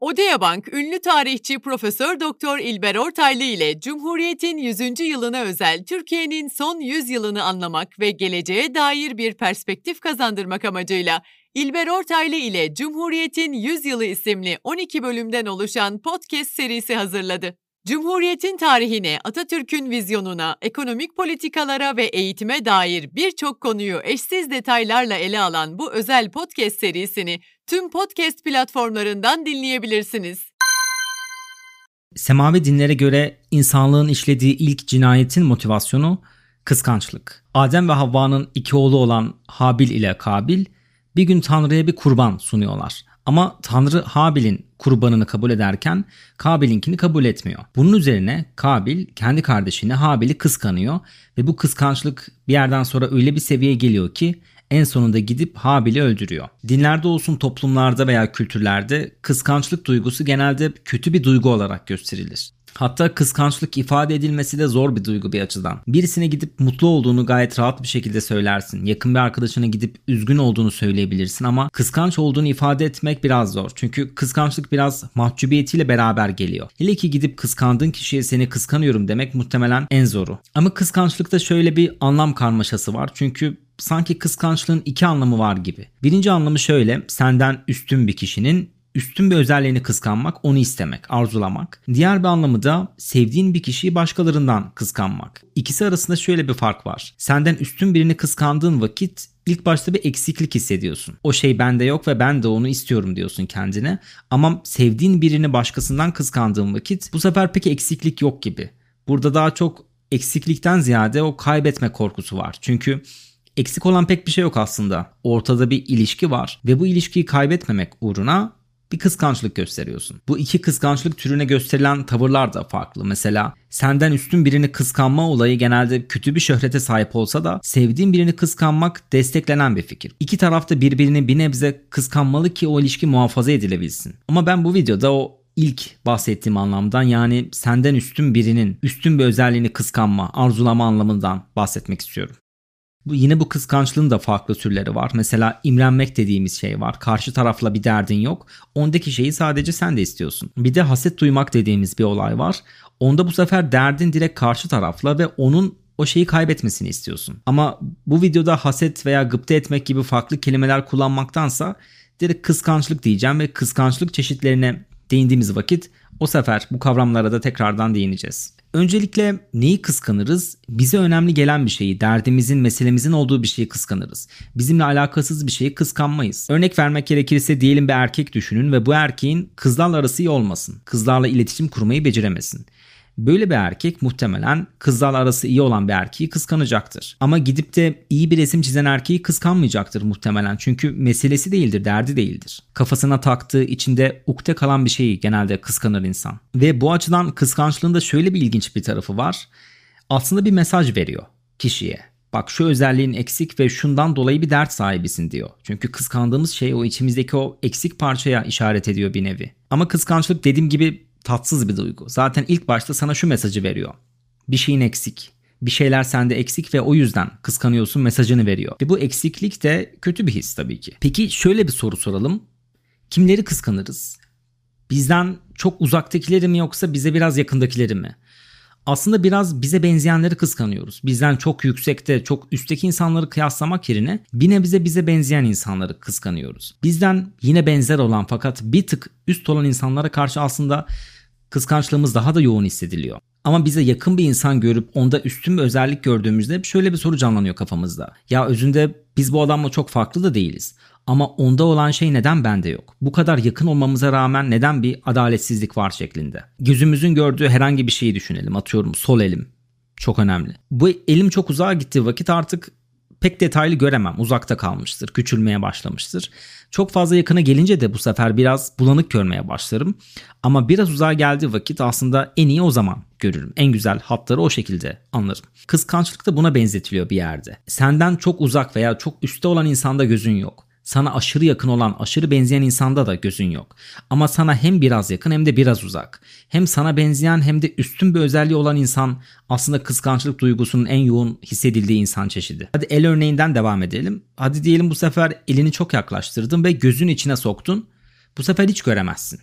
Odea Bank, ünlü tarihçi Profesör Doktor İlber Ortaylı ile Cumhuriyet'in 100. yılına özel Türkiye'nin son 100 yılını anlamak ve geleceğe dair bir perspektif kazandırmak amacıyla İlber Ortaylı ile Cumhuriyet'in 100 yılı isimli 12 bölümden oluşan podcast serisi hazırladı. Cumhuriyetin tarihine, Atatürk'ün vizyonuna, ekonomik politikalara ve eğitime dair birçok konuyu eşsiz detaylarla ele alan bu özel podcast serisini tüm podcast platformlarından dinleyebilirsiniz. Semavi dinlere göre insanlığın işlediği ilk cinayetin motivasyonu kıskançlık. Adem ve Havva'nın iki oğlu olan Habil ile Kabil bir gün Tanrı'ya bir kurban sunuyorlar. Ama Tanrı Habil'in kurbanını kabul ederken Kabil'inkini kabul etmiyor. Bunun üzerine Kabil kendi kardeşini Habil'i kıskanıyor ve bu kıskançlık bir yerden sonra öyle bir seviyeye geliyor ki en sonunda gidip Habil'i öldürüyor. Dinlerde olsun toplumlarda veya kültürlerde kıskançlık duygusu genelde kötü bir duygu olarak gösterilir. Hatta kıskançlık ifade edilmesi de zor bir duygu bir açıdan. Birisine gidip mutlu olduğunu gayet rahat bir şekilde söylersin. Yakın bir arkadaşına gidip üzgün olduğunu söyleyebilirsin ama kıskanç olduğunu ifade etmek biraz zor. Çünkü kıskançlık biraz mahcubiyetiyle beraber geliyor. Hele ki gidip kıskandığın kişiye seni kıskanıyorum demek muhtemelen en zoru. Ama kıskançlıkta şöyle bir anlam karmaşası var. Çünkü sanki kıskançlığın iki anlamı var gibi. Birinci anlamı şöyle senden üstün bir kişinin üstün bir özelliğini kıskanmak, onu istemek, arzulamak. Diğer bir anlamı da sevdiğin bir kişiyi başkalarından kıskanmak. İkisi arasında şöyle bir fark var. Senden üstün birini kıskandığın vakit ilk başta bir eksiklik hissediyorsun. O şey bende yok ve ben de onu istiyorum diyorsun kendine. Ama sevdiğin birini başkasından kıskandığın vakit bu sefer pek eksiklik yok gibi. Burada daha çok eksiklikten ziyade o kaybetme korkusu var. Çünkü eksik olan pek bir şey yok aslında. Ortada bir ilişki var ve bu ilişkiyi kaybetmemek uğruna bir kıskançlık gösteriyorsun. Bu iki kıskançlık türüne gösterilen tavırlar da farklı. Mesela senden üstün birini kıskanma olayı genelde kötü bir şöhrete sahip olsa da sevdiğin birini kıskanmak desteklenen bir fikir. İki taraf da birbirini bir nebze kıskanmalı ki o ilişki muhafaza edilebilsin. Ama ben bu videoda o ilk bahsettiğim anlamdan yani senden üstün birinin üstün bir özelliğini kıskanma, arzulama anlamından bahsetmek istiyorum. Bu yine bu kıskançlığın da farklı türleri var. Mesela imrenmek dediğimiz şey var. Karşı tarafla bir derdin yok. Ondaki şeyi sadece sen de istiyorsun. Bir de haset duymak dediğimiz bir olay var. Onda bu sefer derdin direkt karşı tarafla ve onun o şeyi kaybetmesini istiyorsun. Ama bu videoda haset veya gıpta etmek gibi farklı kelimeler kullanmaktansa direkt kıskançlık diyeceğim ve kıskançlık çeşitlerine değindiğimiz vakit o sefer bu kavramlara da tekrardan değineceğiz. Öncelikle neyi kıskanırız? Bize önemli gelen bir şeyi, derdimizin, meselemizin olduğu bir şeyi kıskanırız. Bizimle alakasız bir şeyi kıskanmayız. Örnek vermek gerekirse diyelim bir erkek düşünün ve bu erkeğin kızlarla arası iyi olmasın. Kızlarla iletişim kurmayı beceremesin. Böyle bir erkek muhtemelen kızlarla arası iyi olan bir erkeği kıskanacaktır. Ama gidip de iyi bir resim çizen erkeği kıskanmayacaktır muhtemelen. Çünkü meselesi değildir, derdi değildir. Kafasına taktığı, içinde ukde kalan bir şeyi genelde kıskanır insan. Ve bu açıdan kıskançlığın da şöyle bir ilginç bir tarafı var. Aslında bir mesaj veriyor kişiye. Bak şu özelliğin eksik ve şundan dolayı bir dert sahibisin diyor. Çünkü kıskandığımız şey o içimizdeki o eksik parçaya işaret ediyor bir nevi. Ama kıskançlık dediğim gibi tatsız bir duygu. Zaten ilk başta sana şu mesajı veriyor. Bir şeyin eksik. Bir şeyler sende eksik ve o yüzden kıskanıyorsun mesajını veriyor. Ve bu eksiklik de kötü bir his tabii ki. Peki şöyle bir soru soralım. Kimleri kıskanırız? Bizden çok uzaktakileri mi yoksa bize biraz yakındakileri mi? Aslında biraz bize benzeyenleri kıskanıyoruz. Bizden çok yüksekte, çok üstteki insanları kıyaslamak yerine bir nebze bize benzeyen insanları kıskanıyoruz. Bizden yine benzer olan fakat bir tık üst olan insanlara karşı aslında kıskançlığımız daha da yoğun hissediliyor. Ama bize yakın bir insan görüp onda üstün bir özellik gördüğümüzde şöyle bir soru canlanıyor kafamızda. Ya özünde biz bu adamla çok farklı da değiliz. Ama onda olan şey neden bende yok? Bu kadar yakın olmamıza rağmen neden bir adaletsizlik var şeklinde? Gözümüzün gördüğü herhangi bir şeyi düşünelim. Atıyorum sol elim. Çok önemli. Bu elim çok uzağa gittiği vakit artık pek detaylı göremem. Uzakta kalmıştır, küçülmeye başlamıştır. Çok fazla yakına gelince de bu sefer biraz bulanık görmeye başlarım. Ama biraz uzağa geldiği vakit aslında en iyi o zaman görürüm. En güzel hatları o şekilde anlarım. Kıskançlık da buna benzetiliyor bir yerde. Senden çok uzak veya çok üstte olan insanda gözün yok sana aşırı yakın olan, aşırı benzeyen insanda da gözün yok. Ama sana hem biraz yakın hem de biraz uzak. Hem sana benzeyen hem de üstün bir özelliği olan insan aslında kıskançlık duygusunun en yoğun hissedildiği insan çeşidi. Hadi el örneğinden devam edelim. Hadi diyelim bu sefer elini çok yaklaştırdın ve gözün içine soktun. Bu sefer hiç göremezsin.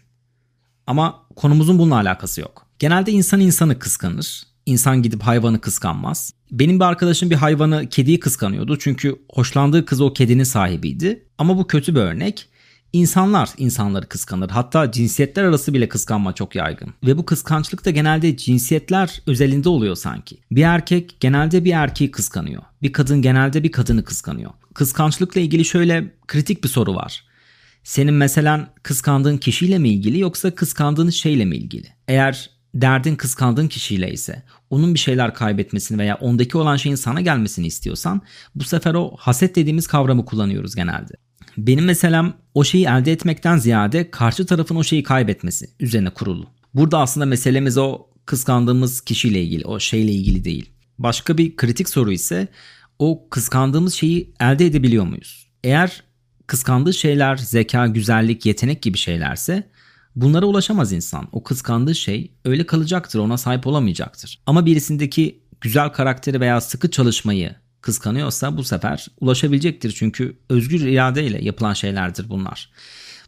Ama konumuzun bununla alakası yok. Genelde insan insanı kıskanır. İnsan gidip hayvanı kıskanmaz. Benim bir arkadaşım bir hayvanı, kediyi kıskanıyordu. Çünkü hoşlandığı kız o kedinin sahibiydi. Ama bu kötü bir örnek. İnsanlar insanları kıskanır. Hatta cinsiyetler arası bile kıskanma çok yaygın. Ve bu kıskançlık da genelde cinsiyetler özelinde oluyor sanki. Bir erkek genelde bir erkeği kıskanıyor. Bir kadın genelde bir kadını kıskanıyor. Kıskançlıkla ilgili şöyle kritik bir soru var. Senin mesela kıskandığın kişiyle mi ilgili yoksa kıskandığın şeyle mi ilgili? Eğer derdin kıskandığın kişiyle ise onun bir şeyler kaybetmesini veya ondaki olan şeyin sana gelmesini istiyorsan bu sefer o haset dediğimiz kavramı kullanıyoruz genelde. Benim meselem o şeyi elde etmekten ziyade karşı tarafın o şeyi kaybetmesi üzerine kurulu. Burada aslında meselemiz o kıskandığımız kişiyle ilgili, o şeyle ilgili değil. Başka bir kritik soru ise o kıskandığımız şeyi elde edebiliyor muyuz? Eğer kıskandığı şeyler zeka, güzellik, yetenek gibi şeylerse bunlara ulaşamaz insan. O kıskandığı şey öyle kalacaktır, ona sahip olamayacaktır. Ama birisindeki güzel karakteri veya sıkı çalışmayı kıskanıyorsa bu sefer ulaşabilecektir. Çünkü özgür iradeyle yapılan şeylerdir bunlar.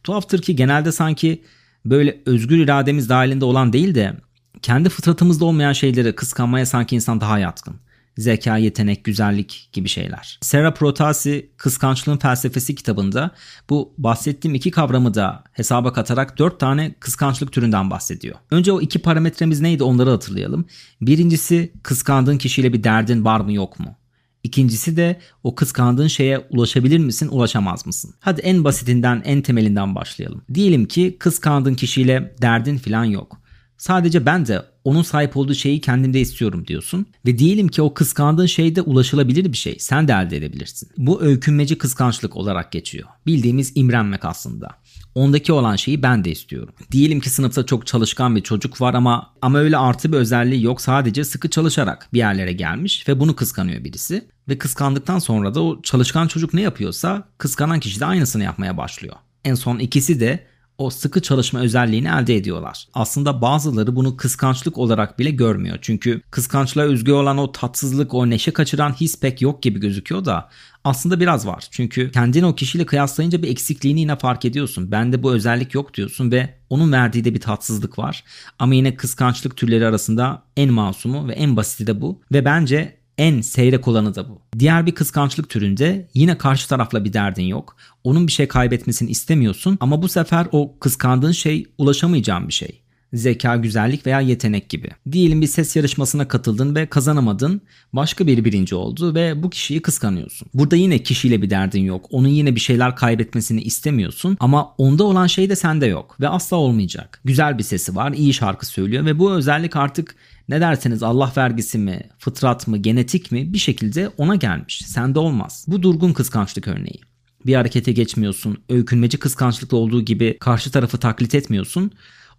Tuhaftır ki genelde sanki böyle özgür irademiz dahilinde olan değil de kendi fıtratımızda olmayan şeyleri kıskanmaya sanki insan daha yatkın. Zeka, yetenek, güzellik gibi şeyler. Sarah Protasi Kıskançlığın Felsefesi kitabında bu bahsettiğim iki kavramı da hesaba katarak dört tane kıskançlık türünden bahsediyor. Önce o iki parametremiz neydi onları hatırlayalım. Birincisi kıskandığın kişiyle bir derdin var mı yok mu? İkincisi de o kıskandığın şeye ulaşabilir misin, ulaşamaz mısın? Hadi en basitinden, en temelinden başlayalım. Diyelim ki kıskandığın kişiyle derdin falan yok. Sadece ben de onun sahip olduğu şeyi kendimde istiyorum diyorsun. Ve diyelim ki o kıskandığın şey de ulaşılabilir bir şey. Sen de elde edebilirsin. Bu öykünmeci kıskançlık olarak geçiyor. Bildiğimiz imrenmek aslında. Ondaki olan şeyi ben de istiyorum. Diyelim ki sınıfta çok çalışkan bir çocuk var ama ama öyle artı bir özelliği yok. Sadece sıkı çalışarak bir yerlere gelmiş ve bunu kıskanıyor birisi. Ve kıskandıktan sonra da o çalışkan çocuk ne yapıyorsa kıskanan kişi de aynısını yapmaya başlıyor. En son ikisi de o sıkı çalışma özelliğini elde ediyorlar. Aslında bazıları bunu kıskançlık olarak bile görmüyor. Çünkü kıskançlığa özgü olan o tatsızlık, o neşe kaçıran his pek yok gibi gözüküyor da aslında biraz var. Çünkü kendini o kişiyle kıyaslayınca bir eksikliğini yine fark ediyorsun. Bende bu özellik yok diyorsun ve onun verdiği de bir tatsızlık var. Ama yine kıskançlık türleri arasında en masumu ve en basiti de bu. Ve bence en seyrek olanı da bu. Diğer bir kıskançlık türünde yine karşı tarafla bir derdin yok. Onun bir şey kaybetmesini istemiyorsun ama bu sefer o kıskandığın şey ulaşamayacağın bir şey. Zeka, güzellik veya yetenek gibi. Diyelim bir ses yarışmasına katıldın ve kazanamadın. Başka biri birinci oldu ve bu kişiyi kıskanıyorsun. Burada yine kişiyle bir derdin yok. Onun yine bir şeyler kaybetmesini istemiyorsun ama onda olan şey de sende yok ve asla olmayacak. Güzel bir sesi var, iyi şarkı söylüyor ve bu özellik artık ne derseniz Allah vergisi mi, fıtrat mı, genetik mi bir şekilde ona gelmiş. Sende olmaz. Bu durgun kıskançlık örneği. Bir harekete geçmiyorsun. Öykünmeci kıskançlıkta olduğu gibi karşı tarafı taklit etmiyorsun.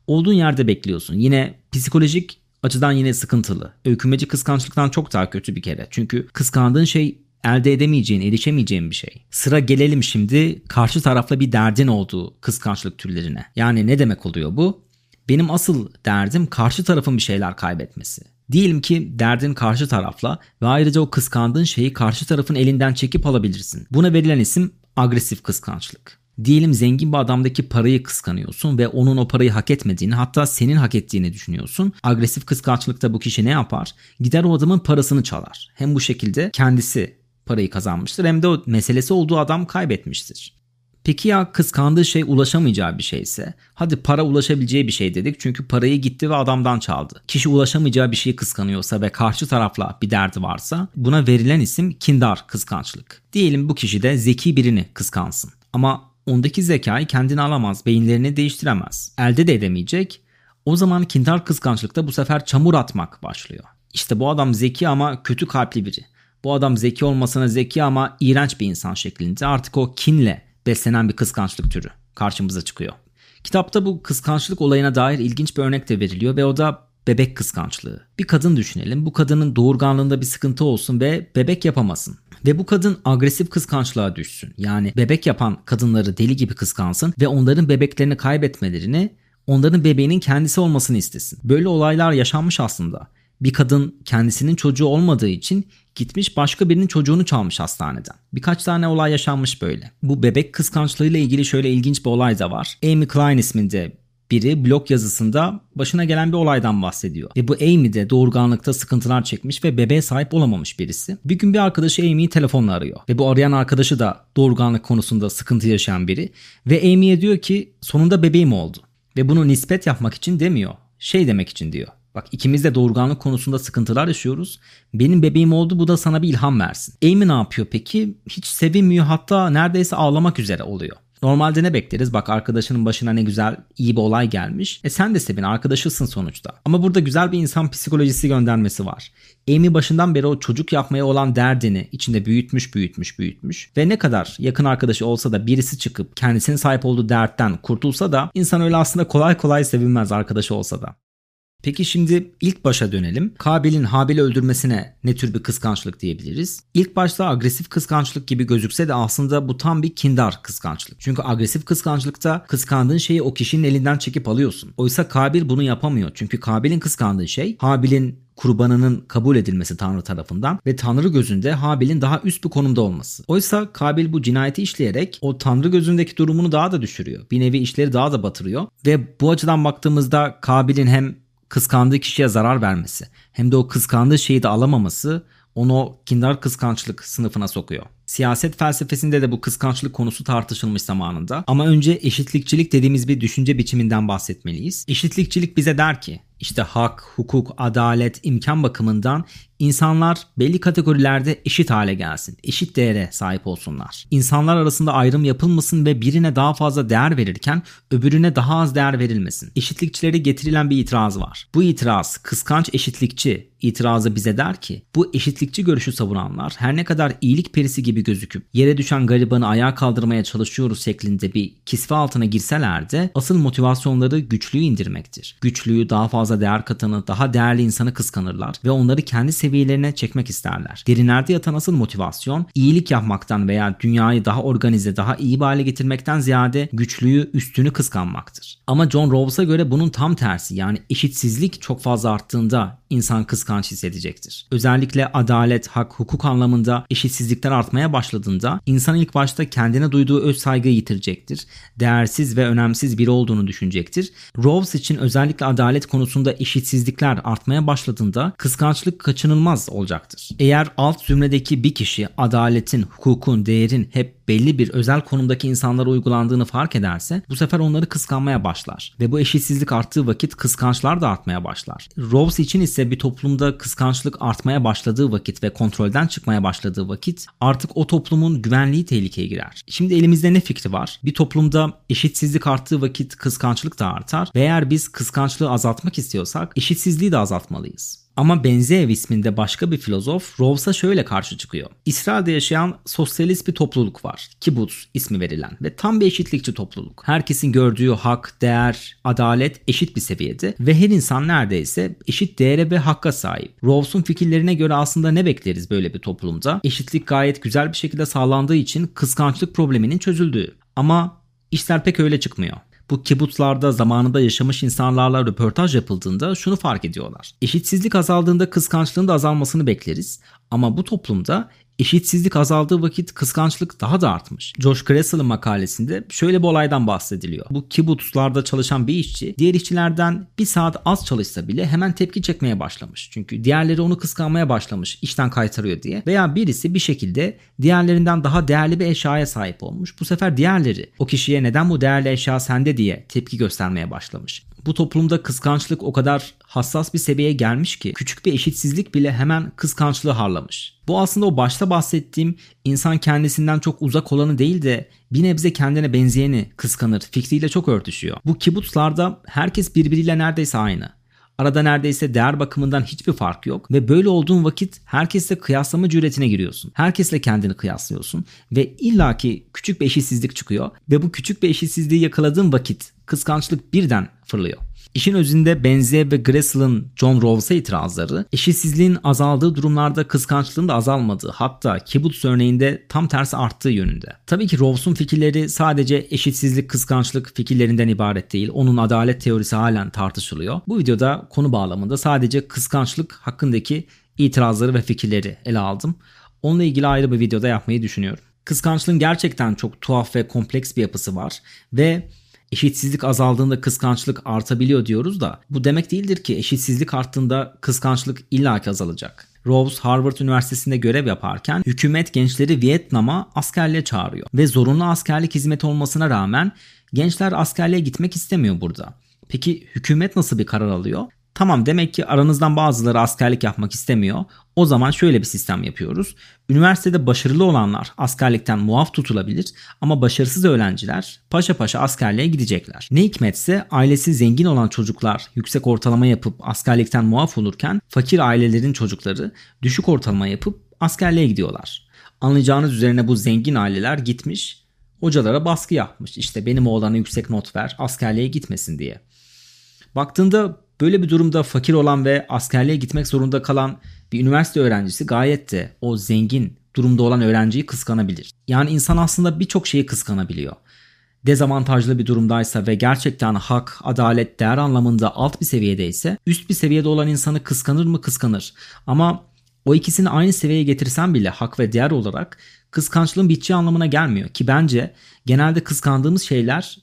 Olduğun yerde bekliyorsun. Yine psikolojik açıdan yine sıkıntılı. Öykünmeci kıskançlıktan çok daha kötü bir kere. Çünkü kıskandığın şey elde edemeyeceğin, erişemeyeceğin bir şey. Sıra gelelim şimdi karşı tarafla bir derdin olduğu kıskançlık türlerine. Yani ne demek oluyor bu? Benim asıl derdim karşı tarafın bir şeyler kaybetmesi. Diyelim ki derdin karşı tarafla ve ayrıca o kıskandığın şeyi karşı tarafın elinden çekip alabilirsin. Buna verilen isim agresif kıskançlık. Diyelim zengin bir adamdaki parayı kıskanıyorsun ve onun o parayı hak etmediğini hatta senin hak ettiğini düşünüyorsun. Agresif kıskançlıkta bu kişi ne yapar? Gider o adamın parasını çalar. Hem bu şekilde kendisi parayı kazanmıştır hem de o meselesi olduğu adam kaybetmiştir. Peki ya kıskandığı şey ulaşamayacağı bir şeyse? Hadi para ulaşabileceği bir şey dedik çünkü parayı gitti ve adamdan çaldı. Kişi ulaşamayacağı bir şeyi kıskanıyorsa ve karşı tarafla bir derdi varsa buna verilen isim kindar kıskançlık. Diyelim bu kişi de zeki birini kıskansın. Ama ondaki zekayı kendine alamaz, beyinlerini değiştiremez. Elde de edemeyecek. O zaman kindar kıskançlıkta bu sefer çamur atmak başlıyor. İşte bu adam zeki ama kötü kalpli biri. Bu adam zeki olmasına zeki ama iğrenç bir insan şeklinde artık o kinle beslenen bir kıskançlık türü karşımıza çıkıyor. Kitapta bu kıskançlık olayına dair ilginç bir örnek de veriliyor ve o da bebek kıskançlığı. Bir kadın düşünelim. Bu kadının doğurganlığında bir sıkıntı olsun ve bebek yapamasın. Ve bu kadın agresif kıskançlığa düşsün. Yani bebek yapan kadınları deli gibi kıskansın ve onların bebeklerini kaybetmelerini onların bebeğinin kendisi olmasını istesin. Böyle olaylar yaşanmış aslında. Bir kadın kendisinin çocuğu olmadığı için gitmiş başka birinin çocuğunu çalmış hastaneden. Birkaç tane olay yaşanmış böyle. Bu bebek kıskançlığıyla ilgili şöyle ilginç bir olay da var. Amy Klein isminde biri blog yazısında başına gelen bir olaydan bahsediyor. Ve bu Amy de doğurganlıkta sıkıntılar çekmiş ve bebeğe sahip olamamış birisi. Bir gün bir arkadaşı Amy'yi telefonla arıyor. Ve bu arayan arkadaşı da doğurganlık konusunda sıkıntı yaşayan biri. Ve Amy'ye diyor ki sonunda bebeğim oldu. Ve bunu nispet yapmak için demiyor. Şey demek için diyor. Bak ikimiz de doğurganlık konusunda sıkıntılar yaşıyoruz. Benim bebeğim oldu bu da sana bir ilham versin. Amy ne yapıyor peki? Hiç sevinmiyor hatta neredeyse ağlamak üzere oluyor. Normalde ne bekleriz? Bak arkadaşının başına ne güzel iyi bir olay gelmiş. E sen de sevin arkadaşısın sonuçta. Ama burada güzel bir insan psikolojisi göndermesi var. Amy başından beri o çocuk yapmaya olan derdini içinde büyütmüş büyütmüş büyütmüş. Ve ne kadar yakın arkadaşı olsa da birisi çıkıp kendisinin sahip olduğu dertten kurtulsa da insan öyle aslında kolay kolay sevinmez arkadaşı olsa da. Peki şimdi ilk başa dönelim. Kabil'in Habil'i öldürmesine ne tür bir kıskançlık diyebiliriz? İlk başta agresif kıskançlık gibi gözükse de aslında bu tam bir kindar kıskançlık. Çünkü agresif kıskançlıkta kıskandığın şeyi o kişinin elinden çekip alıyorsun. Oysa Kabil bunu yapamıyor. Çünkü Kabil'in kıskandığı şey Habil'in kurbanının kabul edilmesi Tanrı tarafından ve Tanrı gözünde Habil'in daha üst bir konumda olması. Oysa Kabil bu cinayeti işleyerek o Tanrı gözündeki durumunu daha da düşürüyor. Bir nevi işleri daha da batırıyor ve bu açıdan baktığımızda Kabil'in hem kıskandığı kişiye zarar vermesi hem de o kıskandığı şeyi de alamaması onu kindar kıskançlık sınıfına sokuyor. Siyaset felsefesinde de bu kıskançlık konusu tartışılmış zamanında. Ama önce eşitlikçilik dediğimiz bir düşünce biçiminden bahsetmeliyiz. Eşitlikçilik bize der ki işte hak, hukuk, adalet, imkan bakımından insanlar belli kategorilerde eşit hale gelsin. Eşit değere sahip olsunlar. İnsanlar arasında ayrım yapılmasın ve birine daha fazla değer verirken öbürüne daha az değer verilmesin. Eşitlikçilere getirilen bir itiraz var. Bu itiraz kıskanç eşitlikçi itirazı bize der ki bu eşitlikçi görüşü savunanlar her ne kadar iyilik perisi gibi gözüküp yere düşen garibanı ayağa kaldırmaya çalışıyoruz şeklinde bir kisve altına girseler de asıl motivasyonları güçlüğü indirmektir. Güçlüğü daha fazla değer katanı, daha değerli insanı kıskanırlar ve onları kendi seviyelerine çekmek isterler. Derinlerde yatan asıl motivasyon iyilik yapmaktan veya dünyayı daha organize, daha iyi bir hale getirmekten ziyade güçlüğü, üstünü kıskanmaktır. Ama John Rawls'a göre bunun tam tersi yani eşitsizlik çok fazla arttığında insan kıskanç hissedecektir. Özellikle adalet, hak, hukuk anlamında eşitsizlikler artmaya başladığında insan ilk başta kendine duyduğu öz saygıyı yitirecektir. Değersiz ve önemsiz biri olduğunu düşünecektir. Rawls için özellikle adalet konusunda eşitsizlikler artmaya başladığında kıskançlık kaçınılmaz olacaktır. Eğer alt zümredeki bir kişi adaletin, hukukun, değerin hep belli bir özel konumdaki insanlara uygulandığını fark ederse bu sefer onları kıskanmaya başlar. Ve bu eşitsizlik arttığı vakit kıskançlar da artmaya başlar. Rawls için ise bir toplumda kıskançlık artmaya başladığı vakit ve kontrolden çıkmaya başladığı vakit artık o toplumun güvenliği tehlikeye girer. Şimdi elimizde ne fikri var? Bir toplumda eşitsizlik arttığı vakit kıskançlık da artar ve eğer biz kıskançlığı azaltmak istiyorsak eşitsizliği de azaltmalıyız. Ama Benzeev isminde başka bir filozof Rawls'a şöyle karşı çıkıyor. İsrail'de yaşayan sosyalist bir topluluk var. Kibbutz ismi verilen ve tam bir eşitlikçi topluluk. Herkesin gördüğü hak, değer, adalet eşit bir seviyede ve her insan neredeyse eşit değere ve hakka sahip. Rawls'un fikirlerine göre aslında ne bekleriz böyle bir toplumda? Eşitlik gayet güzel bir şekilde sağlandığı için kıskançlık probleminin çözüldüğü. Ama işler pek öyle çıkmıyor bu kibutslarda zamanında yaşamış insanlarla röportaj yapıldığında şunu fark ediyorlar. Eşitsizlik azaldığında kıskançlığın da azalmasını bekleriz ama bu toplumda eşitsizlik azaldığı vakit kıskançlık daha da artmış. Josh Gressel'ın makalesinde şöyle bir olaydan bahsediliyor. Bu kibutslarda çalışan bir işçi diğer işçilerden bir saat az çalışsa bile hemen tepki çekmeye başlamış. Çünkü diğerleri onu kıskanmaya başlamış işten kaytarıyor diye. Veya birisi bir şekilde diğerlerinden daha değerli bir eşyaya sahip olmuş. Bu sefer diğerleri o kişiye neden bu değerli eşya sende diye tepki göstermeye başlamış. Bu toplumda kıskançlık o kadar hassas bir seviyeye gelmiş ki küçük bir eşitsizlik bile hemen kıskançlığı harlamış. Bu aslında o başta bahsettiğim insan kendisinden çok uzak olanı değil de bir nebze kendine benzeyeni kıskanır fikriyle çok örtüşüyor. Bu kibutslarda herkes birbiriyle neredeyse aynı. Arada neredeyse değer bakımından hiçbir fark yok ve böyle olduğun vakit herkesle kıyaslama cüretine giriyorsun. Herkesle kendini kıyaslıyorsun ve illaki küçük bir eşitsizlik çıkıyor ve bu küçük bir eşitsizliği yakaladığın vakit kıskançlık birden fırlıyor. İşin özünde Benze ve Gressel'ın John Rawls'a itirazları eşitsizliğin azaldığı durumlarda kıskançlığın da azalmadığı hatta kibbutz örneğinde tam tersi arttığı yönünde. Tabii ki Rawls'un fikirleri sadece eşitsizlik kıskançlık fikirlerinden ibaret değil. Onun adalet teorisi halen tartışılıyor. Bu videoda konu bağlamında sadece kıskançlık hakkındaki itirazları ve fikirleri ele aldım. Onunla ilgili ayrı bir videoda yapmayı düşünüyorum. Kıskançlığın gerçekten çok tuhaf ve kompleks bir yapısı var ve eşitsizlik azaldığında kıskançlık artabiliyor diyoruz da bu demek değildir ki eşitsizlik arttığında kıskançlık illaki azalacak. Rose Harvard Üniversitesi'nde görev yaparken hükümet gençleri Vietnam'a askerliğe çağırıyor ve zorunlu askerlik hizmeti olmasına rağmen gençler askerliğe gitmek istemiyor burada. Peki hükümet nasıl bir karar alıyor? Tamam demek ki aranızdan bazıları askerlik yapmak istemiyor. O zaman şöyle bir sistem yapıyoruz. Üniversitede başarılı olanlar askerlikten muaf tutulabilir ama başarısız öğrenciler paşa paşa askerliğe gidecekler. Ne hikmetse ailesi zengin olan çocuklar yüksek ortalama yapıp askerlikten muaf olurken fakir ailelerin çocukları düşük ortalama yapıp askerliğe gidiyorlar. Anlayacağınız üzerine bu zengin aileler gitmiş hocalara baskı yapmış. İşte benim oğlana yüksek not ver askerliğe gitmesin diye. Baktığında Böyle bir durumda fakir olan ve askerliğe gitmek zorunda kalan bir üniversite öğrencisi gayet de o zengin durumda olan öğrenciyi kıskanabilir. Yani insan aslında birçok şeyi kıskanabiliyor. Dezavantajlı bir durumdaysa ve gerçekten hak, adalet, değer anlamında alt bir seviyedeyse üst bir seviyede olan insanı kıskanır mı kıskanır. Ama o ikisini aynı seviyeye getirsen bile hak ve değer olarak kıskançlığın biteceği anlamına gelmiyor. Ki bence genelde kıskandığımız şeyler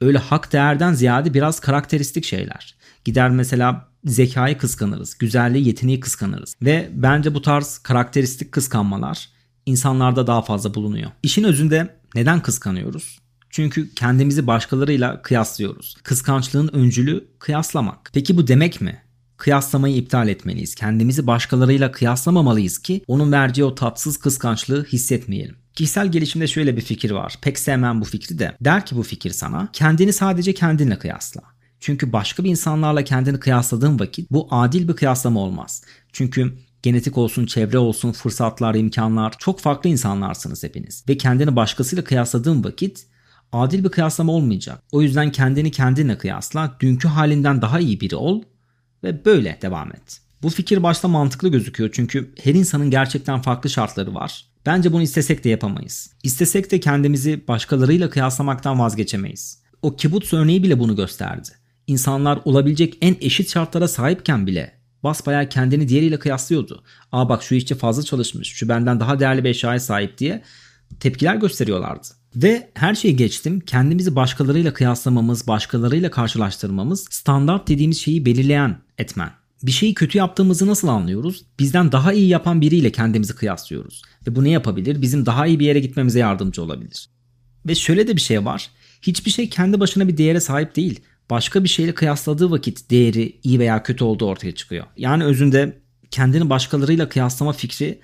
öyle hak değerden ziyade biraz karakteristik şeyler. Gider mesela zekayı kıskanırız, güzelliği, yeteneği kıskanırız. Ve bence bu tarz karakteristik kıskanmalar insanlarda daha fazla bulunuyor. İşin özünde neden kıskanıyoruz? Çünkü kendimizi başkalarıyla kıyaslıyoruz. Kıskançlığın öncülü kıyaslamak. Peki bu demek mi? Kıyaslamayı iptal etmeliyiz. Kendimizi başkalarıyla kıyaslamamalıyız ki onun vereceği o tatsız kıskançlığı hissetmeyelim. Kişisel gelişimde şöyle bir fikir var. Pek sevmem bu fikri de. Der ki bu fikir sana kendini sadece kendinle kıyasla. Çünkü başka bir insanlarla kendini kıyasladığın vakit bu adil bir kıyaslama olmaz. Çünkü genetik olsun, çevre olsun, fırsatlar, imkanlar çok farklı insanlarsınız hepiniz. Ve kendini başkasıyla kıyasladığın vakit adil bir kıyaslama olmayacak. O yüzden kendini kendine kıyasla, dünkü halinden daha iyi biri ol ve böyle devam et. Bu fikir başta mantıklı gözüküyor çünkü her insanın gerçekten farklı şartları var. Bence bunu istesek de yapamayız. İstesek de kendimizi başkalarıyla kıyaslamaktan vazgeçemeyiz. O kibuts örneği bile bunu gösterdi insanlar olabilecek en eşit şartlara sahipken bile basbayağı kendini diğeriyle kıyaslıyordu. Aa bak şu işçi fazla çalışmış, şu benden daha değerli bir eşyaya sahip diye tepkiler gösteriyorlardı. Ve her şeyi geçtim kendimizi başkalarıyla kıyaslamamız, başkalarıyla karşılaştırmamız standart dediğimiz şeyi belirleyen etmen. Bir şeyi kötü yaptığımızı nasıl anlıyoruz? Bizden daha iyi yapan biriyle kendimizi kıyaslıyoruz. Ve bu ne yapabilir? Bizim daha iyi bir yere gitmemize yardımcı olabilir. Ve şöyle de bir şey var. Hiçbir şey kendi başına bir değere sahip değil başka bir şeyle kıyasladığı vakit değeri iyi veya kötü olduğu ortaya çıkıyor. Yani özünde kendini başkalarıyla kıyaslama fikri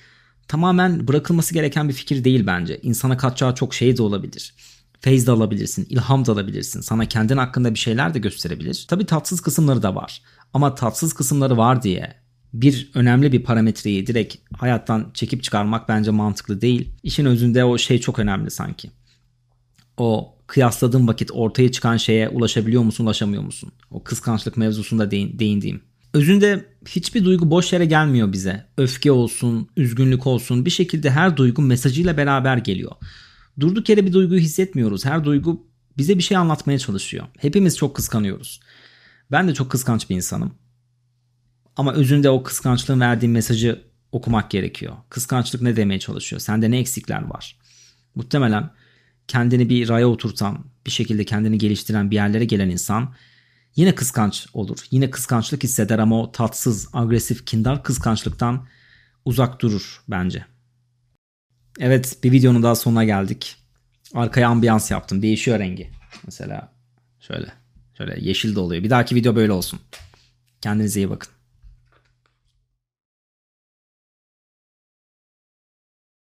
tamamen bırakılması gereken bir fikir değil bence. İnsana katacağı çok şey de olabilir. Feyz de alabilirsin, ilham da alabilirsin. Sana kendin hakkında bir şeyler de gösterebilir. Tabii tatsız kısımları da var. Ama tatsız kısımları var diye bir önemli bir parametreyi direkt hayattan çekip çıkarmak bence mantıklı değil. İşin özünde o şey çok önemli sanki. O kıyasladığın vakit ortaya çıkan şeye ulaşabiliyor musun, ulaşamıyor musun? O kıskançlık mevzusunda değin, değindiğim. Özünde hiçbir duygu boş yere gelmiyor bize. Öfke olsun, üzgünlük olsun bir şekilde her duygu mesajıyla beraber geliyor. Durduk yere bir duyguyu hissetmiyoruz. Her duygu bize bir şey anlatmaya çalışıyor. Hepimiz çok kıskanıyoruz. Ben de çok kıskanç bir insanım. Ama özünde o kıskançlığın verdiği mesajı okumak gerekiyor. Kıskançlık ne demeye çalışıyor? Sende ne eksikler var? Muhtemelen kendini bir raya oturtan, bir şekilde kendini geliştiren bir yerlere gelen insan yine kıskanç olur. Yine kıskançlık hisseder ama o tatsız, agresif, kindar kıskançlıktan uzak durur bence. Evet bir videonun daha sonuna geldik. Arkaya ambiyans yaptım. Değişiyor rengi. Mesela şöyle. Şöyle yeşil de oluyor. Bir dahaki video böyle olsun. Kendinize iyi bakın.